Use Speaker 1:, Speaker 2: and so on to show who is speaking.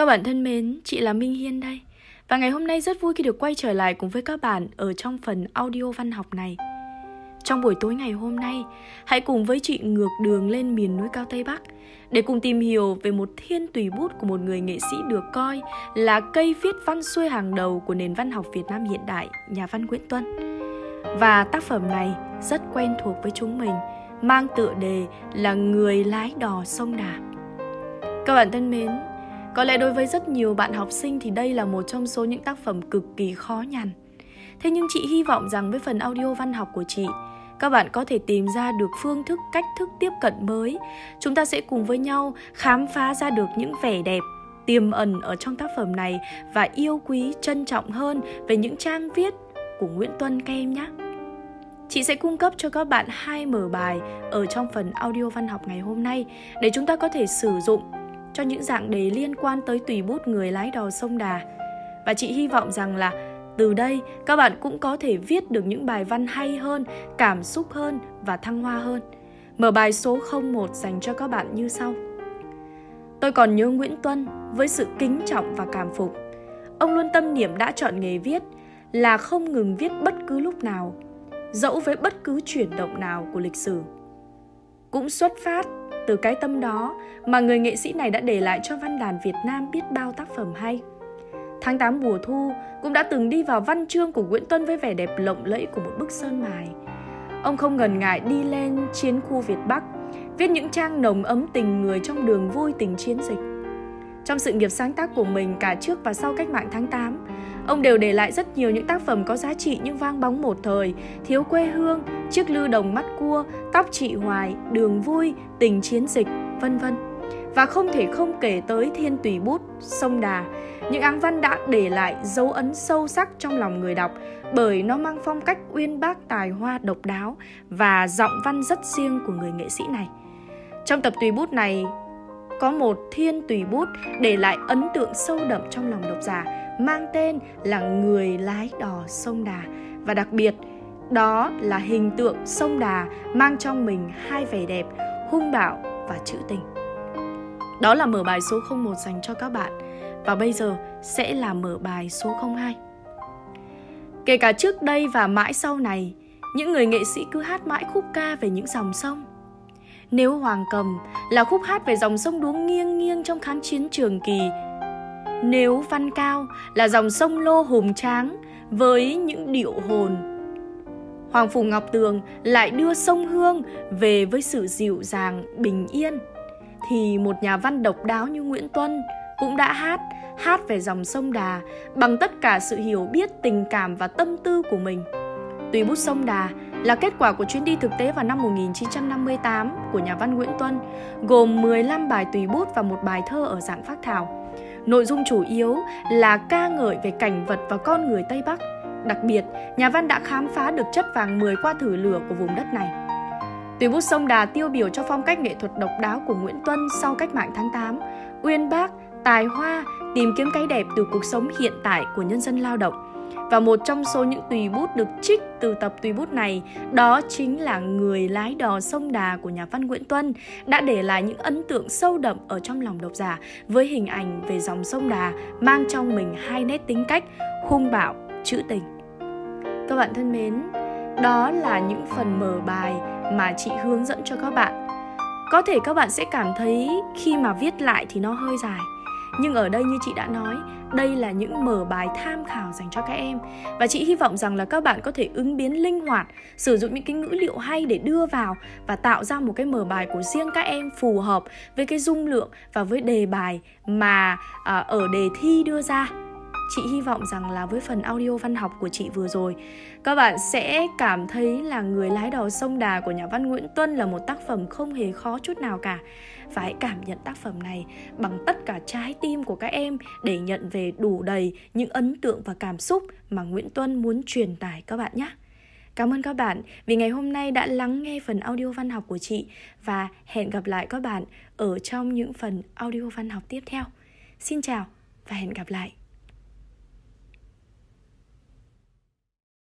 Speaker 1: Các bạn thân mến, chị là Minh Hiên đây. Và ngày hôm nay rất vui khi được quay trở lại cùng với các bạn ở trong phần audio văn học này. Trong buổi tối ngày hôm nay, hãy cùng với chị ngược đường lên miền núi cao Tây Bắc để cùng tìm hiểu về một thiên tùy bút của một người nghệ sĩ được coi là cây viết văn xuôi hàng đầu của nền văn học Việt Nam hiện đại, nhà văn Nguyễn Tuân. Và tác phẩm này rất quen thuộc với chúng mình, mang tựa đề là Người lái đò sông Đà. Các bạn thân mến, có lẽ đối với rất nhiều bạn học sinh thì đây là một trong số những tác phẩm cực kỳ khó nhằn. Thế nhưng chị hy vọng rằng với phần audio văn học của chị, các bạn có thể tìm ra được phương thức cách thức tiếp cận mới. Chúng ta sẽ cùng với nhau khám phá ra được những vẻ đẹp tiềm ẩn ở trong tác phẩm này và yêu quý trân trọng hơn về những trang viết của Nguyễn Tuân các em nhé. Chị sẽ cung cấp cho các bạn hai mở bài ở trong phần audio văn học ngày hôm nay để chúng ta có thể sử dụng cho những dạng đề liên quan tới tùy bút người lái đò sông Đà. Và chị hy vọng rằng là từ đây các bạn cũng có thể viết được những bài văn hay hơn, cảm xúc hơn và thăng hoa hơn. Mở bài số 01 dành cho các bạn như sau. Tôi còn nhớ Nguyễn Tuân với sự kính trọng và cảm phục. Ông luôn tâm niệm đã chọn nghề viết là không ngừng viết bất cứ lúc nào, dẫu với bất cứ chuyển động nào của lịch sử. Cũng xuất phát từ cái tâm đó mà người nghệ sĩ này đã để lại cho văn đàn Việt Nam biết bao tác phẩm hay. Tháng 8 mùa thu cũng đã từng đi vào văn chương của Nguyễn Tuân với vẻ đẹp lộng lẫy của một bức sơn mài. Ông không ngần ngại đi lên chiến khu Việt Bắc, viết những trang nồng ấm tình người trong đường vui tình chiến dịch. Trong sự nghiệp sáng tác của mình cả trước và sau cách mạng tháng 8, ông đều để lại rất nhiều những tác phẩm có giá trị nhưng vang bóng một thời, thiếu quê hương, chiếc lư đồng mắt cua, tóc chị hoài, đường vui, tình chiến dịch, vân vân. Và không thể không kể tới thiên tùy bút, sông đà, những áng văn đã để lại dấu ấn sâu sắc trong lòng người đọc bởi nó mang phong cách uyên bác tài hoa độc đáo và giọng văn rất riêng của người nghệ sĩ này. Trong tập tùy bút này có một thiên tùy bút để lại ấn tượng sâu đậm trong lòng độc giả mang tên là người lái đò sông Đà và đặc biệt đó là hình tượng sông Đà mang trong mình hai vẻ đẹp hung bạo và trữ tình. Đó là mở bài số 01 dành cho các bạn và bây giờ sẽ là mở bài số 02. Kể cả trước đây và mãi sau này, những người nghệ sĩ cứ hát mãi khúc ca về những dòng sông. Nếu Hoàng Cầm là khúc hát về dòng sông đuống nghiêng nghiêng trong kháng chiến trường kỳ, nếu Văn Cao là dòng sông lô hùng tráng với những điệu hồn, Hoàng Phủ Ngọc Tường lại đưa sông Hương về với sự dịu dàng, bình yên, thì một nhà văn độc đáo như Nguyễn Tuân cũng đã hát, hát về dòng sông Đà bằng tất cả sự hiểu biết, tình cảm và tâm tư của mình. Tùy bút sông Đà là kết quả của chuyến đi thực tế vào năm 1958 của nhà văn Nguyễn Tuân, gồm 15 bài tùy bút và một bài thơ ở dạng phác thảo. Nội dung chủ yếu là ca ngợi về cảnh vật và con người Tây Bắc. Đặc biệt, nhà văn đã khám phá được chất vàng 10 qua thử lửa của vùng đất này. Tùy bút sông Đà tiêu biểu cho phong cách nghệ thuật độc đáo của Nguyễn Tuân sau cách mạng tháng 8, uyên bác, tài hoa, tìm kiếm cái đẹp từ cuộc sống hiện tại của nhân dân lao động. Và một trong số những tùy bút được trích từ tập tùy bút này đó chính là Người lái đò sông Đà của nhà văn Nguyễn Tuân đã để lại những ấn tượng sâu đậm ở trong lòng độc giả với hình ảnh về dòng sông Đà mang trong mình hai nét tính cách hung bạo, trữ tình. Các bạn thân mến, đó là những phần mở bài mà chị hướng dẫn cho các bạn. Có thể các bạn sẽ cảm thấy khi mà viết lại thì nó hơi dài nhưng ở đây như chị đã nói đây là những mở bài tham khảo dành cho các em. Và chị hy vọng rằng là các bạn có thể ứng biến linh hoạt sử dụng những cái ngữ liệu hay để đưa vào và tạo ra một cái mở bài của riêng các em phù hợp với cái dung lượng và với đề bài mà à, ở đề thi đưa ra chị hy vọng rằng là với phần audio văn học của chị vừa rồi, các bạn sẽ cảm thấy là người lái đò sông đà của nhà văn nguyễn tuân là một tác phẩm không hề khó chút nào cả và hãy cảm nhận tác phẩm này bằng tất cả trái tim của các em để nhận về đủ đầy những ấn tượng và cảm xúc mà nguyễn tuân muốn truyền tải các bạn nhé Cảm ơn các bạn vì ngày hôm nay đã lắng nghe phần audio văn học của chị và hẹn gặp lại các bạn ở trong những phần audio văn học tiếp theo. Xin chào và hẹn gặp lại.